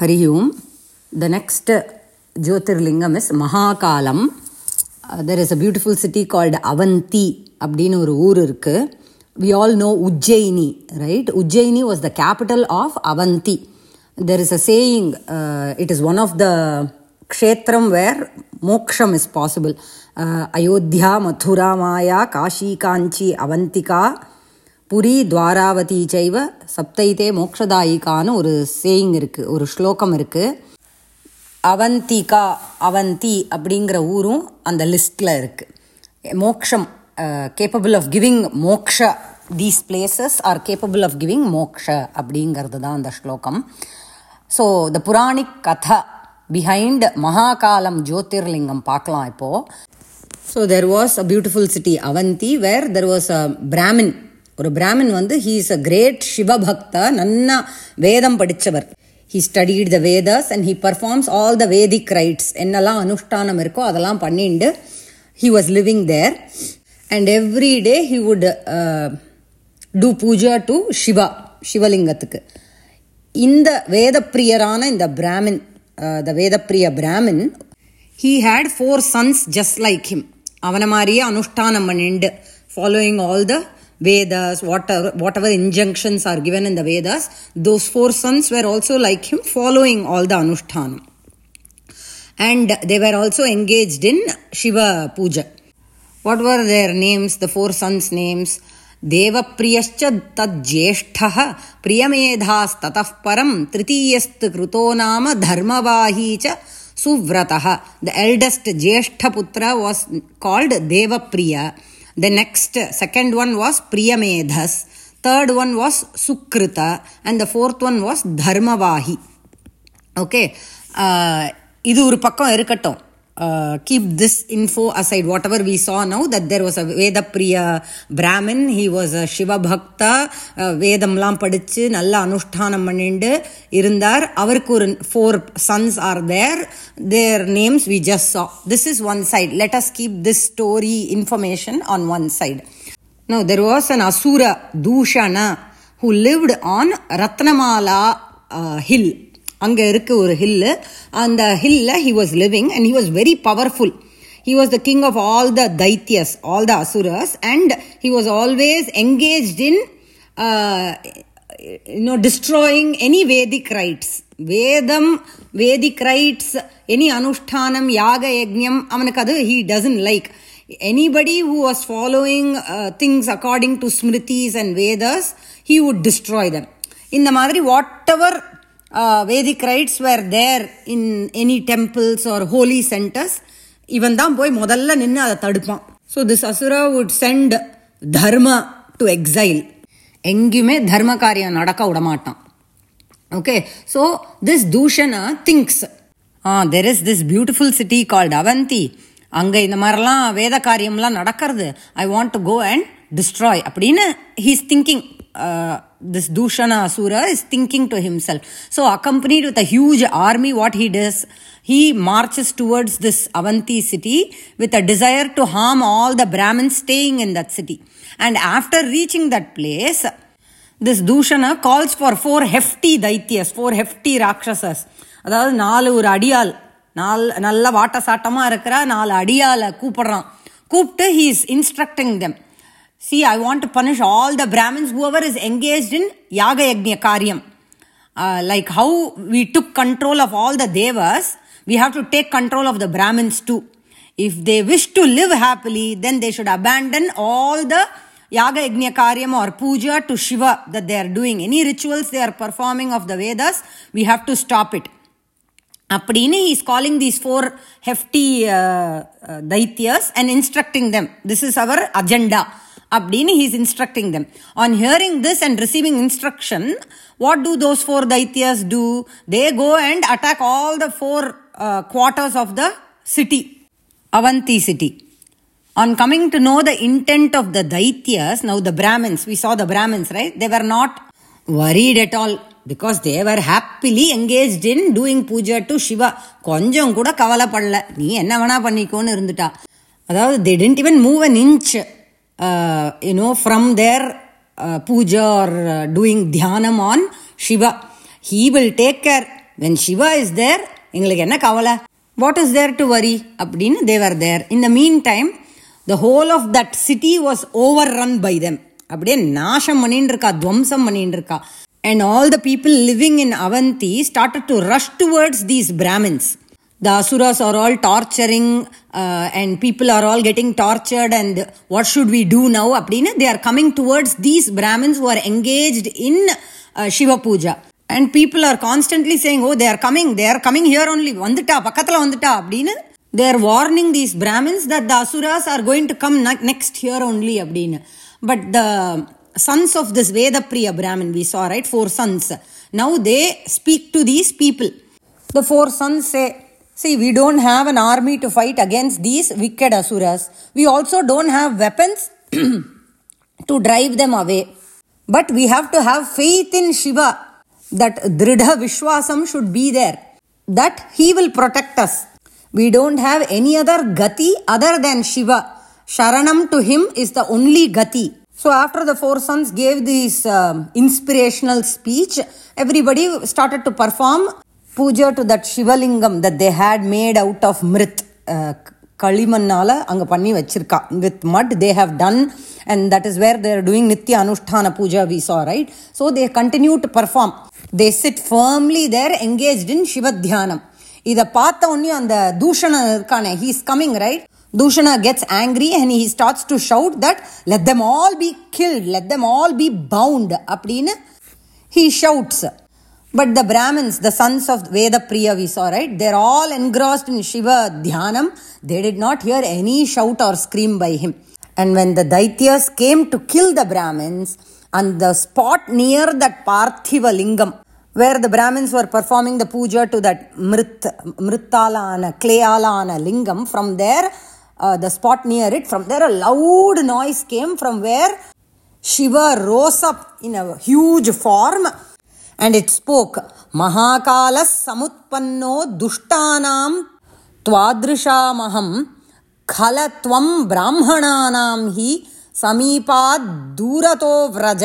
Hari Om the next jyotirlingam is Mahakalam there is a beautiful city called Avanti அப்படின்னு ஒரு ஊர் இருக்குது we all know Ujjayini right Ujjayini was the capital of Avanti there is a saying it is one of the kshetram where moksham is possible Ayodhya Mathura Maya Kashi Kanchi Avantika Puri Dwaravati ஜெய்வ சப்தைதே மோக்ஷதாயிகான்னு ஒரு saying இருக்குது ஒரு ஸ்லோகம் இருக்குது அவந்திகா அவந்தி அப்படிங்கிற ஊரும் அந்த லிஸ்ட்டில் இருக்குது moksham capable of giving moksha these places are capable of giving moksha அப்படிங்கிறது தான் அந்த ஸ்லோகம். ஸோ த புராணிக் கதை பிஹைண்ட் மகாகாலம் ஜோதிர்லிங்கம் பார்க்கலாம் இப்போது so there was a beautiful city Avanti where there was a Brahmin ஒரு பிராமின் வந்து he is a great Shivabhakta நன்னா வேதம் படித்தவர் he studied the Vedas and he performs all the Vedic rites என்னெல்லாம் அனுஷ்டானம் இருக்கோ அதெல்லாம் பண்ணிண்டு he was living there and every day he would do puja to Shiva சிவலிங்கத்துக்கு இந்த வேதப்பிரியரான இந்த Brahmin the uh, Vedapriya Brahmin he had four sons just like him அவனை மாதிரியே அனுஷ்டானம் பண்ணிண்டு following all the Vedas, whatever, whatever injunctions are given in the Vedas, those four sons were also like him, following all the Anushtanam. And they were also engaged in Shiva Puja. What were their names, the four sons' names? देवप्रियश्च तज्ज्येष्ठः प्रियमेधास्ततः परं तृतीयस्तु कृतो नाम धर्मवाही च सुव्रतः the एल्डेस्ट् ज्येष्ठपुत्र was called Debapriya the next second one was priyamedhas third one was sukrita and the fourth one was dharmavahi okay uh, இது ஒரு பக்கம் இருக்கட்டும் Keep this info aside whatever we saw now that there was a Vedapriya Brahmin he was a Shivabhakta வேதம்லாம் படித்து நல்ல அனுஷ்டானம் பண்ணிட்டு இருந்தார் அவருக்கு ஒரு four sons are there their names we just saw this is one side let us keep this story information on one side no there was an asura Dushana who lived on Ratnamala hill அங்கே இருக்கு ஒரு hill அந்த ஹில்ல he was living and he was very powerful he was the king of all the தைத்தியஸ் all the அசுரஸ் and he was always engaged in you know destroying any Vedic rites வேதம் Vedic rites any அனுஷ்டானம் யாக யஜ்யம் அவனுக்கு அது he doesn't like anybody who was following uh, things according to smritis and vedas he would destroy them இந்த மாதிரி whatever uh, Vedic rites were there in any temples or holy centers. இவன் தான் போய் முதல்ல நின்று அதை தடுப்பான். So this asura would send dharma to exile எங்கேயுமே தர்ம காரியம் நடக்க விடமாட்டான். Okay so this Dushana thinks ah there is this beautiful city called Avanti அங்கே இந்த மாதிரிலாம் வேத காரியம்லாம் நடக்கிறது. I want to go and destroy அப்படின்னு he's thinking uh, this Dushana Asura is thinking to himself. So, accompanied with a huge army, what he does, he marches towards this Avanti city with a desire to harm all the Brahmins staying in that city. And after reaching that place, this Dushana calls for four hefty Daityas, four hefty Rakshasas. அதாவது நாலு ஒரு அடியால் நாலு நல்ல வாட்ட சாட்டமாக இருக்கிற நாலு அடியாலை கூப்பிடுறான் கூப்பிட்டு he is instructing them See, I want to punish all the Brahmins, whoever is engaged in Yaga Yajna Karyam. Uh, like how we took control of all the Devas, we have to take control of the Brahmins too. If they wish to live happily, then they should abandon all the Yaga Yajna Karyam or Puja to Shiva that they are doing. Any rituals they are performing of the Vedas, we have to stop it. அப்படின்னு is calling these four hefty தைத்தியஸ் and instructing them this is our agenda அப்படின்னு he's instructing them on hearing this and receiving instruction what do those four தைத்தியஸ் two they go and attack all the four quarters of the city Avanti city On coming to know the intent of the Daityas, now the Brahmins, we saw the Brahmins, right? They were not worried at all because Thevar happily engage in doing puja to Shiva கொஞ்சம் கூட கவலைப்படல நீ என்ன வேணா பண்ணிக்கோன்னு இருந்துட்டா அதாவது they didn't even move an inch you know from there puja or uh, doing dhyanam on Shiva. He will take care. When Siva is there எங்களுக்கு என்ன கவலை what is there to worry அப்படின்னு தேவர் தேர் இன் த mean time the whole of that city was over run by them அப்படியே நாசம் பண்ணிட்டு இருக்கா துவம்சம் பண்ணிட்டு இருக்கா and all the people living in Avanti started to rush towards these Brahmins the asuras are all torturing uh, and people are all getting tortured and what should we do now apdina they are coming towards these brahmins who are engaged in uh, shiva puja and people are constantly saying oh they are coming they are coming here only வந்துட்டா பக்கத்துல வந்துட்டா அப்படின்னு they are warning these brahmins that the asuras are going to come next here only அப்படின்னு but the sons of this vedapriya brahmin we saw right four sons now they speak to these people the four sons say See, we don't have an army to fight against these wicked asuras. We also don't have weapons to drive them away. But we have to have faith in Shiva that Dridha Vishwasam should be there, that he will protect us. We don't have any other gati other than Shiva. Sharanam to him is the only gati. So, after the four sons gave this um, inspirational speech, everybody started to perform puja to that Shivalingam that they had made out of mrit களிமண்ணால் அங்கே பண்ணி வச்சிருக்கா. With mud they have done and that is where they're doing nitya anushtana puja we saw right so they continue to perform they sit firmly they're engaged in Shivadhyanam இதை பார்த்த உடனே அந்த தூஷணன் இருக்கானே he is coming right Dushana gets angry and he starts to shout that let them all be killed let them all be bound அப்படின்னு he shouts But the Brahmins, the sons of Veda Priya, we saw, right? They're all engrossed in Shiva Dhyanam. They did not hear any shout or scream by him. And when the Daityas came to kill the Brahmins, on the spot near that Parthiva Lingam, where the Brahmins were performing the puja to that Mrit, Mritalana, Clayalana Lingam, from there, uh, the spot near it, from there a loud noise came from where Shiva rose up in a huge form and it spoke Mahakala சமுத்பன்னோ துஷ்டானாம் துவாதிருஷாமகம் கலத்வம் பிராமணானாம் ஹி சமீபா தூரதோ விரஜ.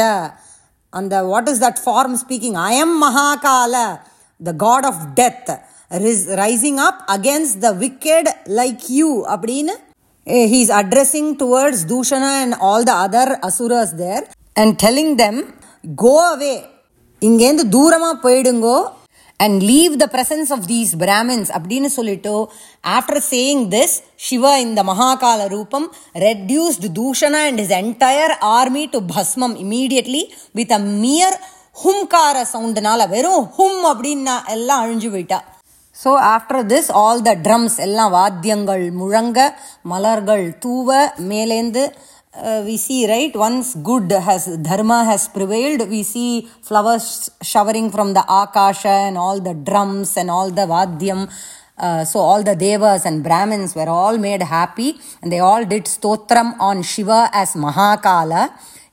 அந்த what is that form speaking I am Mahakala the god of death rising up against the wicked like you அப்படின்னு eh, he is addressing towards Dushana and all the other asuras there and telling them, Go away இங்கேருந்து தூரமாக போயிடுங்கோ and leave the presence of these brahmins அப்படின்னு சொல்லிட்டு after saying this Shiva இந்த மகாகால ரூபம் reduced Dushana and his entire army to பஸ்மம் immediately with a mere ஹும்கார சவுண்டுனால வெறும் ஹும் அப்படின்னா எல்லாம் அழிஞ்சு போயிட்டா. So after this all the drums எல்லாம் வாத்தியங்கள் முழங்க மலர்கள் தூவ மேலேந்து uh, we see right once good has dharma has prevailed we see flowers showering from the akasha and all the drums and all the vadyam uh, so all the devas and brahmins were all made happy and they all did stotram on shiva as mahakala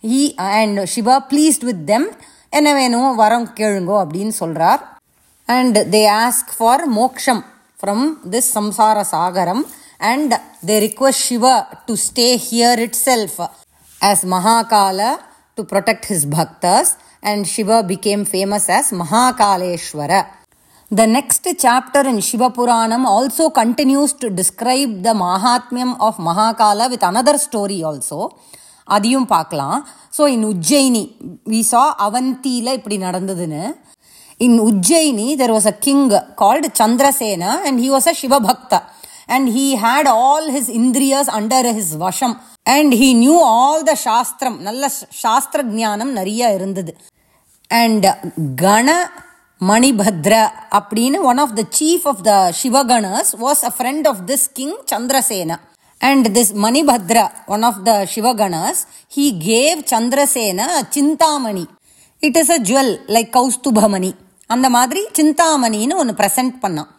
he and shiva pleased with them என்ன வேணும் வரம் கேளுங்கோ அப்படின்னு சொல்றார் and they ask for moksham from this samsara sagaram And they request Shiva to stay here itself as Mahakala to protect his bhaktas and Shiva became famous as Mahakaleshwara. The next chapter in Shiva Puranam also continues to describe the Mahatmyam of Mahakala with another story also. அதையும் பார்க்கலாம் so in Ujjaini we saw அவந்தியில் இப்படி நடந்ததுன்னு in Ujjayini there was a king called Chandrasena and he was a Shivabhakta and he had all his indriyas under his vasham and he knew all the shastram நல்ல சாஸ்திர ஜானம் நிறைய இருந்தது and கண மணிபத்ர அப்படின்னு one of the chief of the Shivaganas was a friend of this king Chandrasena and this Manibhadra one of the Shivaganas he gave Chandrasena chintamani it is a jewel like Kaustubhamani அந்த மாதிரி சிந்தாமணின்னு ஒன்று present பண்ணான்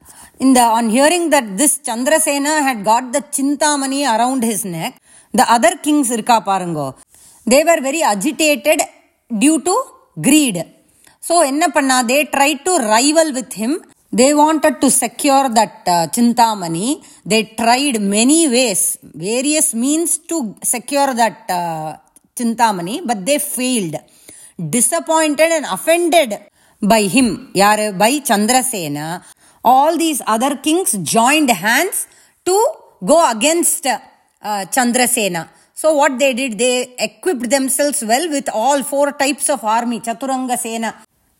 இந்த on hearing that this Chandrasena had God the Chintamani around his neck the other Kings இருக்கா பாருங்கோ தேவர் very agitated due to greet so என்ன பண்ணா they try to rival with him they wanted to secure that Chintamani they tried many ways various means to secure that Chintamani but they failed disappointed and offended by him யாரு by chandrasena all these other kings joined hands to go against uh, chandrasena so what they did they equipped themselves well with all four types of army. Chaturanga sena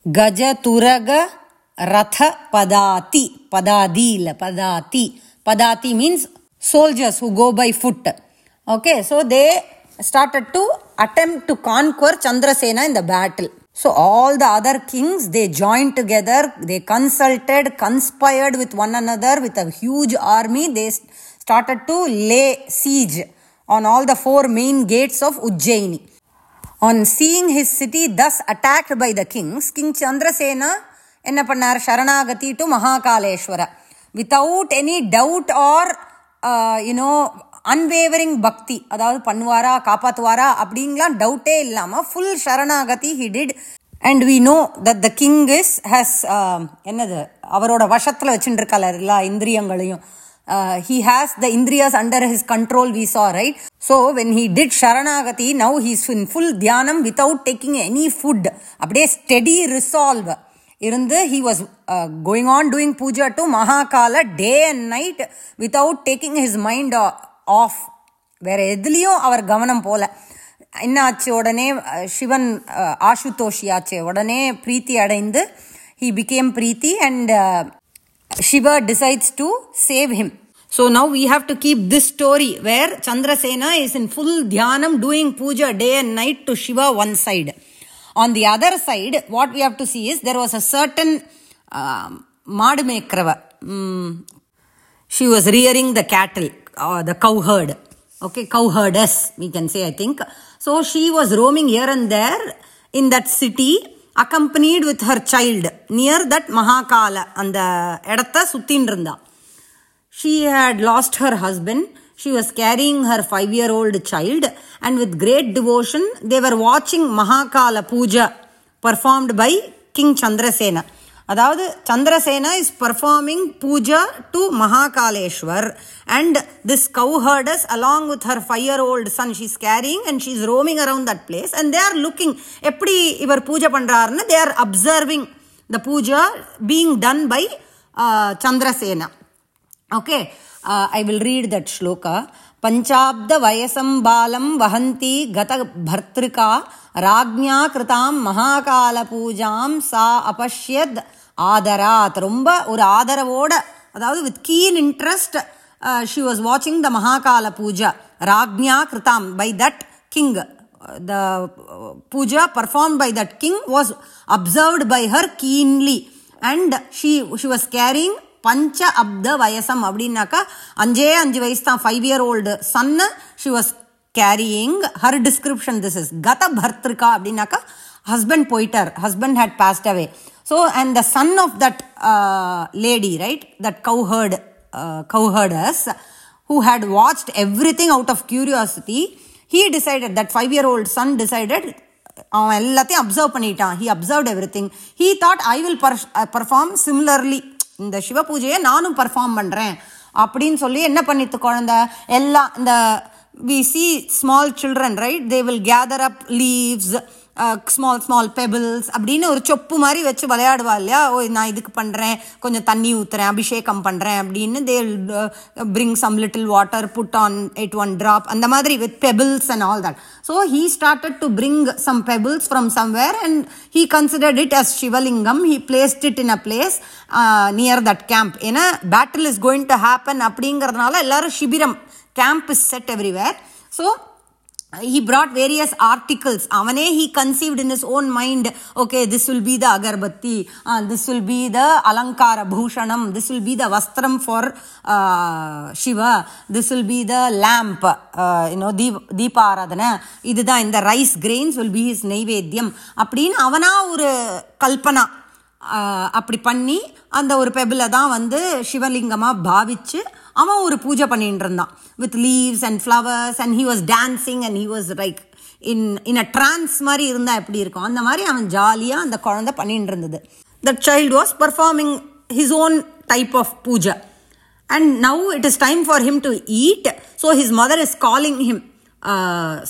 gaja turaga ratha padati. Padadi illa padati. Padati means soldiers who go by foot. Okay so they started to attempt to conquer chandrasena in the battle so all the other kings they joined together they consulted conspired with one another with a huge army they started to lay siege on all the four main gates of ujjaini on seeing his city thus attacked by the kings king chandrasena என்ன பண்ணார் சரணாகதி to மகாகாலேஸ்வர without any doubt R you know Unwavering bhakti அதாவது பண்ணுவாரா காப்பாற்றுவாரா அப்படிங்கலாம் டவுட்டே இல்லாமல் full சரணாகதி he did and we know that the king is has என்னது அவரோட வசத்தில் வச்சுட்டுருக்கால எல்லா இந்திரியங்களையும். He has the indriyas under his control we saw right so when he did ஷரணாகதி now he's in full தியானம் வித்தவுட் டேக்கிங் எனி ஃபுட் அப்படியே steady resolve இருந்து he was going on doing puja to Mahakala day and night without taking his mind off வேறு off எதுலேயும் அவர் கவனம் போல என்ன ஆச்சு உடனே அஹ், சிவன் அஹ், ஆசுதோஷி ஆச்சு உடனே பிரீத்தி அடைந்து he became பிரீத்தி and Shiva decides to save him. So now we have to keep this story where Chandrasena is in full dhyanam doing puja day and night to Shiva one side. On the other side, what we have to see is there was a certain um, Madmekrava. Mm, she was rearing the cattle, uh, the cow herd. Okay, cow herdess, we can say, I think. So she was roaming here and there in that city, accompanied with her child near that Mahakala, அந்த இடத்த சுத்தின்னு இருந்தா she had lost her husband. She was carrying her five year old child, and with great devotion, they were watching Mahakala Puja performed by King Chandrasena. அதாவது Chandrasena is performing puja to Mahakaleshwar and this cowherdess along with her five year old son she's carrying and she's roaming around that place and they are looking எப்படி இவர் பூஜை பண்ணுறாருன்னு they are observing the puja being done by Chandrasena okay I will read that shloka पञ्चाब्दवयसं बालं वहन्ती गतभर्तृका राज्ञा कृतां महाकालपूजां सा अपश्यद् ஆதராத் ரொம்ப ஒரு ஆதரவோட அதாவது with keen interest she was வாட்சிங் த மகாகால பூஜா ராக்ஞா கிருதாம் by that king the uh, puja performed by that king was observed by her keenly and she she was carrying பஞ்ச அப்த வயசம் அப்படின்னாக்கா அஞ்சே அஞ்சு வயசு தான் ஃபைவ் இயர் ஓல்டு சன்னு she was carrying her description this is கத பர்த்திருக்கா அப்படின்னாக்கா ஹஸ்பண்ட் போயிட்டார் husband had passed away so and the son of that lady right that cowherd கவுஹர்டர்ஸ் who had watched everything out of curiosity he decided that five year old son decided அவன் எல்லாத்தையும் observe பண்ணிட்டான் he observed every thing he thought I will perform similarly இந்த சிவ பூஜையை நானும் perform பண்ணுறேன் அப்படின்னு சொல்லி என்ன பண்ணிட்டு குழந்தை? எல்லாம் இந்த we see small children right they will gather up leaves small small pebbles அப்படின்னு ஒரு சொப்பு மாதிரி வச்சு விளையாடுவா இல்லையா? ஓ நான் இதுக்கு பண்ணுறேன் கொஞ்சம் தண்ணி ஊற்றுறேன் அபிஷேகம் பண்ணுறேன் அப்படின்னு they bring some little water put on it one drop அந்த மாதிரி with pebbles and all that so he started to bring some pebbles from somewhere and he considered it as Sivalingam he placed it in a place near that camp ஏன்னா battle is going to happen அப்படிங்கிறதுனால எல்லாரும் சிபிரம் camp is set everywhere so he brought various articles avane he conceived in his own mind okay this will be the agarbatti uh, this will be the alankara bhushanam this will be the vastram for uh, shiva this will be the lamp uh, you know deep deeparadana இதுதான் இந்த rice grains will be his நெய்வேத்தியம் அப்படின்னு அவனா ஒரு கல்பனா அப்படி பண்ணி அந்த ஒரு பெபிளை தான் வந்து சிவலிங்கமாக பாவிச்சு அவன் ஒரு பூஜை பண்ணிட்டு இருந்தான் with leaves and flowers and he was dancing and he was like in in a trance மாதிரி இருந்தால் எப்படி இருக்கும் அந்த மாதிரி அவன் ஜாலியாக அந்த குழந்தை பண்ணிட்டு இருந்தது that child was performing his own type of பூஜை and now it is time for him to eat so his mother is calling him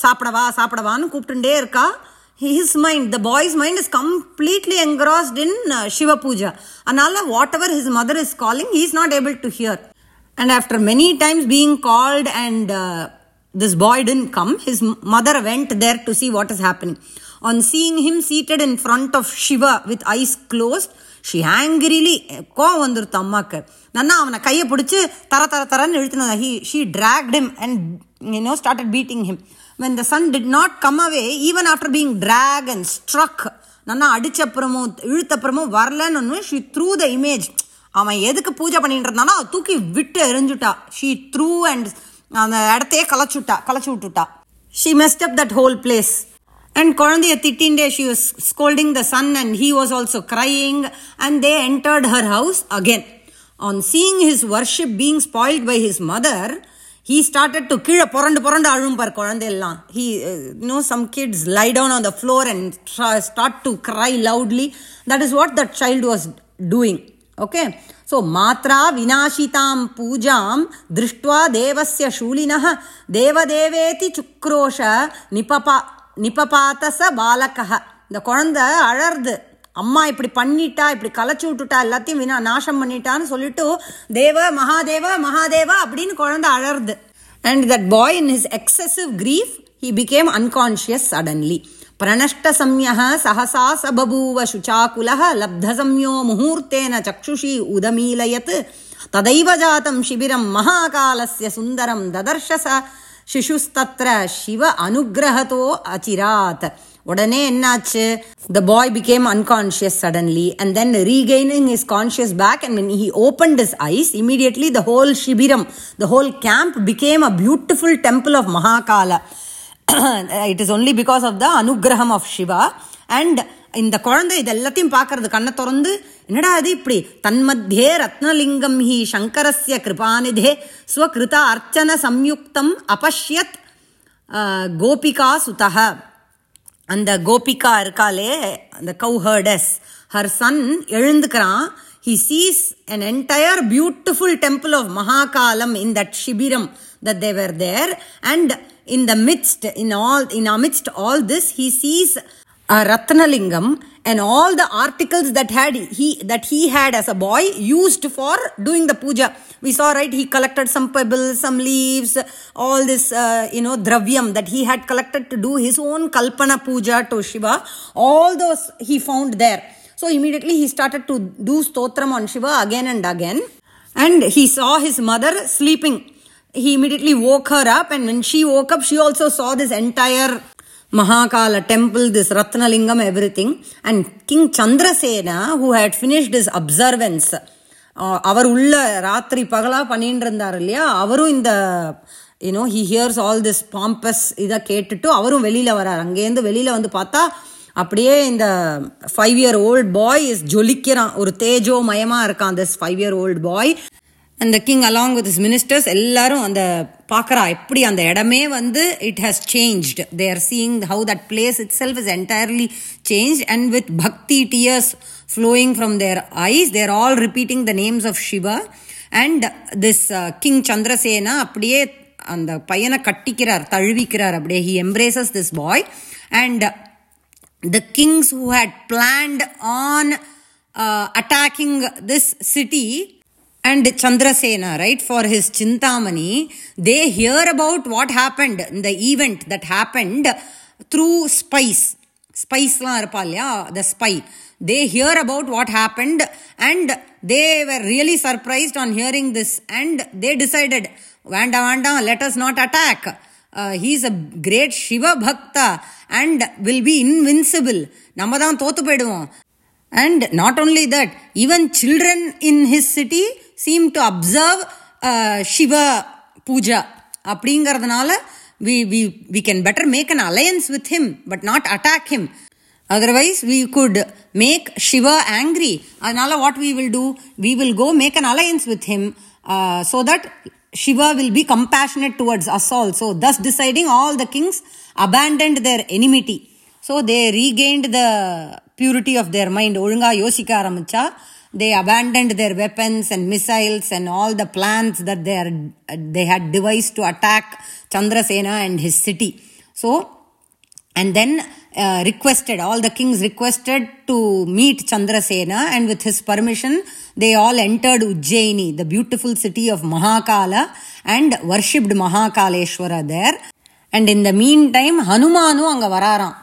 சாப்பிடவா சாப்பிடவான்னு கூப்பிட்டுட்டே இருக்கா his mind, the boy's mind is completely engrossed in uh, Shiva Puja. Anala, whatever his mother is calling, he is not able to hear. And after many times being called and uh, this boy didn't come, his m- mother went there to see what is happening. On seeing him seated in front of Shiva with eyes closed, she angrily கோவம் வந்துருத்து அம்மாக்கு நன்னா அவனை கையை பிடிச்சி தர தர தரன்னு இழுத்துனதா he she tract him and you know started beating him when the son did not come away even after being dragged and struck நன்னா அடிச்சப்புறமும் இழுத்தப்புறமும் வரலன்னு ஷீ த்ரூ த இமேஜ் அவன் எதுக்கு பூஜை பண்ணிட்டு இருந்தானோ அவ தூக்கி விட்டு எரிஞ்சுட்டா ஷீ த்ரூ அண்ட் அந்த இடத்தையே களைச்சுட்டா களைச்சு விட்டுட்டா she messed up that whole place and குழந்தைய திட்டின்டே she was scolding the son and he was also crying and they entered her house again on seeing his worship being spoiled by his mother he started to கீழே புரண்டு புரண்டு அழும் பார் குழந்தையெல்லாம் he uh, you know some kids lie down on the floor and try, start to cry loudly that is what that okay so மாத்ரா விநாசிதாம் பூஜாம் திருஷ்டுவா தேவசிய சூலினः தேவதேவேதி சுக்ரோஷ நிபபா நிபபாத்தச பாலகः இந்த குழந்த அழருது அம்மா இப்படி பண்ணிட்டா இப்படி கலைச்சி விட்டுட்டா எல்லாத்தையும் வினா நாசம் பண்ணிட்டான்னு சொல்லிட்டு தேவ மகாதேவ மகாதேவா அப்படின்னு குழந்த அழருது and that boy in his excessive grief he became unconscious suddenly பிரணஷ்ட சம்யக சஹசா சபபூவ சுச்சாக்குல லப்த சம்யோ முகூர்த்தேன சக்ஷுஷி உதமீலயத் ததைவ ஜாத்தம் சிபிரம் மகாகாலஸ்ய சுந்தரம் ததர்ஷச சிசுஸ்தத்ர சிவ அனுகிரகத்தோ அச்சிராத் உடனே என்னாச்சு the boy became unconscious suddenly and then regaining his conscious back and when he open his eyes immediately the whole ஷிபிரம் the whole camp became a beautiful temple of Mahakala it is only because of the அனுகிரகம் of Shiva and இந்த குழந்தை இது எல்லாத்தையும் பார்க்கறது கண்ணை திறந்து என்னடா அது இப்படி? தன்மத்தியே ரத்னலிங்கம் ஹி சங்கரஸ்ய கிருபாநிதே ஸ்வகிருத அர்ச்சன சம்யுக்தம் அபஷ்யத் கோபிகா சுதக அந்த கோபிகா இருக்காளே அந்த கவு her son எழுந்துக்கிறான். He sees an entire beautiful temple of மகாகாலம் in that shibiram that Thevar there and in the midst in all in amidst all this he sees a ratnalingam and all the articles that had he that he had as a boy used for doing the puja. We saw right he collected some pebbles some leaves all this uh, you know dravyam that he had collected to do his own kalpana puja to shiva. All those he found there. So immediately he started to do stotram on shiva again and again. And he saw his mother sleeping he immediately woke her up and when she woke up she also saw this entire Mahakala temple, this Ratnalingam, everything. And King Chandrasena, who had finished his observance, அவர் உள்ள ராத்திரி பகலா பண்ணிட்டு இருந்தார் இல்லையா அவரும் இந்த you know he hears all this பாம்பஸ் இதை கேட்டுட்டு அவரும் வெளியில வரார் அங்கேருந்து வெளியில வந்து பார்த்தா அப்படியே இந்த five year old bye is ஜொலிக்கிறான் ஒரு தேஜோ மயமா இருக்கான் திஸ் ஃபைவ் இயர் ஓல்ட் பாய் அந்த கிங் அலாங் வித் மினிஸ்டர்ஸ் எல்லாரும் அந்த பார்க்குறா எப்படி அந்த இடமே வந்து it has changed they are seeing how that place itself is entirely change and with bhakti tears flowing from their eyes they're all repeating the names of Shiva and this king Chandrasena அப்படியே அந்த பையனை கட்டிக்கிறார் தழுவிக்கிறார் அப்படியே he embraces this boy and the kings who had planned on uh, attacking this city and Chandrasena, right, for his Chintamani, they hear about what happened, the event that happened through spies. ஸ்பைஸ்லாம் இருப்பா இல்லையா the spy they hear about what happened and they were really surprised on hearing this and they decided வேண்டாம் வேண்டாம் let us not attack he's a great Shiva bhakta and will be invincible நம்ம தான் தோத்து போயிடுவோம் and not only that even children in his city seem to observe Shiva puja அப்படிங்கிறதுனால we, we, we can better make an alliance with him but not attack him otherwise we could make shiva angry அதனால what we will do we will go make an alliance with him uh, so that shiva will be compassionate towards us also thus deciding all the kings abandoned their enmity so they regained the purity of their mind ஒழுங்கா யோசிக்க ஆரம்பிச்சா they abandoned their weapons and missiles and all the plans that they, are, they had devised to attack Chandrasena and his city. So, and then uh, requested all the kings requested to meet chandrasena and with his permission they all entered ujjaini the beautiful city of mahakala and worshipped mahakaleshwara there and in the meantime hanumanu vararam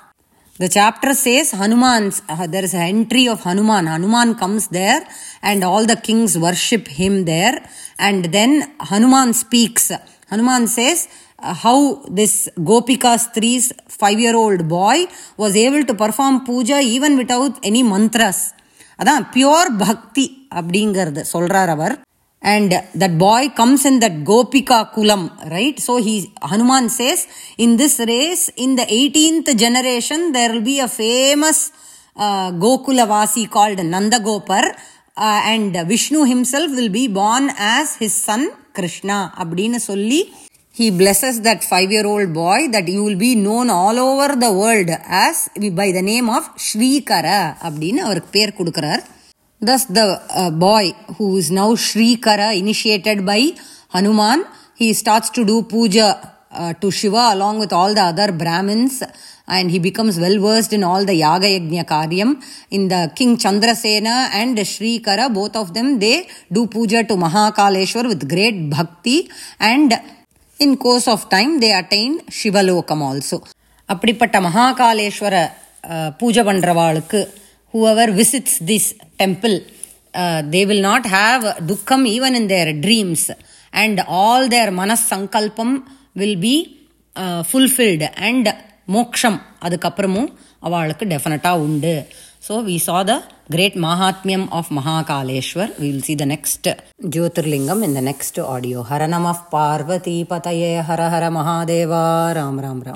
the chapter says hanuman's uh, there is an entry of hanuman hanuman comes there and all the kings worship him there and then hanuman speaks hanuman says uh, how this Gopika Stri's five year old boy was able to perform puja even without any mantras. அதான் pure bhakti அப்படிங்கிறது சொல்றார் அவர் and that boy comes in that Gopika Kulam, right? So he Hanuman says, in this race, in the 18th generation, there will be a famous uh, Gokulavasi called Nandagopar, uh, and Vishnu himself will be born as his son Krishna. Abdina Solli, he blesses that five-year-old boy that you will be known all over the world as by the name of Shrikara. Abdina, or Peer thus the uh, boy who is now ஸ்ரீகர initiated by hanuman he starts to do puja uh, to shiva along with all the other brahmins and he becomes well versed in all the yaga yajna karyam in the king chandrasena and shrikara both of them they do puja to mahakaleshwar with great bhakti and in course of time they attain Sivalokam also அப்படிப்பட்ட மகாகாலேஸ்வர பூஜை பண்ணுறவாளுக்கு whoever visits this temple they will not have துக்கம் even in their dreams and all தேர் மனஸ் சங்கல்பம் will be fulfilled and மோக்ஷம் அதுக்கப்புறமும் அவளுக்கு டெஃபினட்டாக உண்டு so we saw the great Mahatmyam of Mahakaleshwar. We will see the next Jyotirlingam in the next audio. Hara Namah Parvati Pataye Hara Hara Mahadeva Ram Ram Ram.